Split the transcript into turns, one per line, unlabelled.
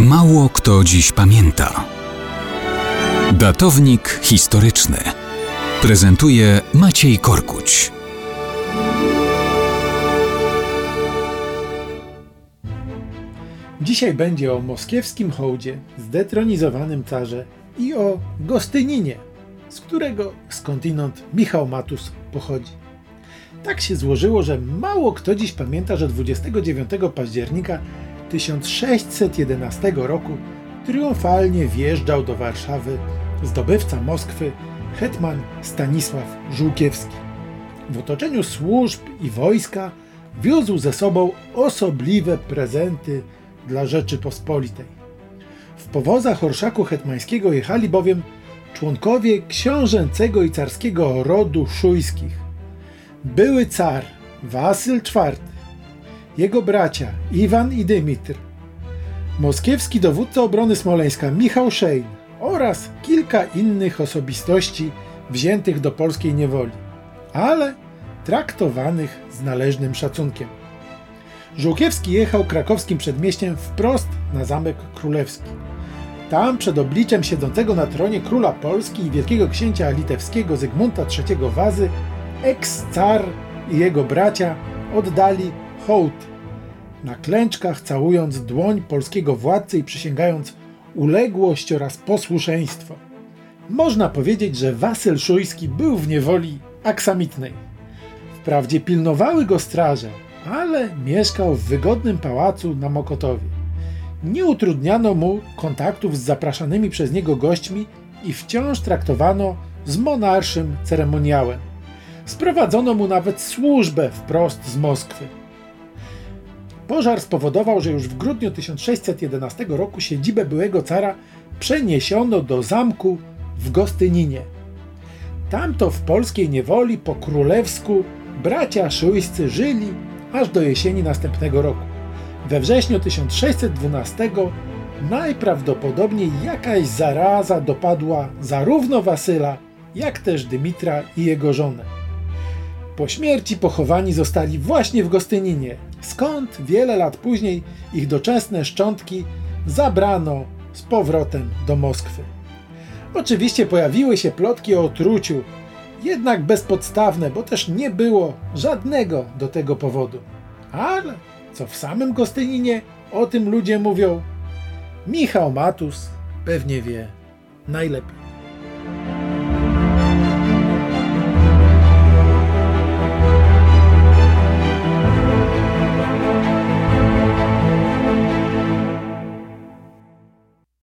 Mało kto dziś pamięta. Datownik historyczny prezentuje Maciej Korkuć.
Dzisiaj będzie o moskiewskim hołdzie, zdetronizowanym carze i o Gostyninie, z którego skądinąd Michał Matus pochodzi. Tak się złożyło, że mało kto dziś pamięta, że 29 października 1611 roku triumfalnie wjeżdżał do Warszawy zdobywca Moskwy hetman Stanisław Żółkiewski. W otoczeniu służb i wojska wiózł ze sobą osobliwe prezenty dla Rzeczypospolitej. W powozach orszaku hetmańskiego jechali bowiem członkowie książęcego i carskiego rodu szujskich. Były car Wasyl IV, jego bracia Iwan i Dymitr, moskiewski dowódca obrony Smoleńska Michał Szejn oraz kilka innych osobistości wziętych do polskiej niewoli, ale traktowanych z należnym szacunkiem. Żółkiewski jechał krakowskim przedmieściem wprost na Zamek Królewski. Tam przed obliczem siedzącego na tronie króla Polski i wielkiego księcia litewskiego Zygmunta III Wazy eks-car i jego bracia oddali hołd na klęczkach całując dłoń polskiego władcy i przysięgając uległość oraz posłuszeństwo. Można powiedzieć, że Wasyl Szujski był w niewoli aksamitnej. Wprawdzie pilnowały go straże, ale mieszkał w wygodnym pałacu na Mokotowie. Nie utrudniano mu kontaktów z zapraszanymi przez niego gośćmi i wciąż traktowano z monarszym ceremoniałem. Sprowadzono mu nawet służbę wprost z Moskwy. Pożar spowodował, że już w grudniu 1611 roku siedzibę byłego cara przeniesiono do zamku w Gostyninie. Tamto w polskiej niewoli po królewsku bracia szujscy żyli aż do jesieni następnego roku. We wrześniu 1612 najprawdopodobniej jakaś zaraza dopadła zarówno Wasyla, jak też Dymitra i jego żonę. Po śmierci pochowani zostali właśnie w Gostyninie, skąd wiele lat później ich doczesne szczątki zabrano z powrotem do Moskwy. Oczywiście pojawiły się plotki o otruciu, jednak bezpodstawne, bo też nie było żadnego do tego powodu. Ale co w samym Gostyninie o tym ludzie mówią, Michał Matus pewnie wie najlepiej.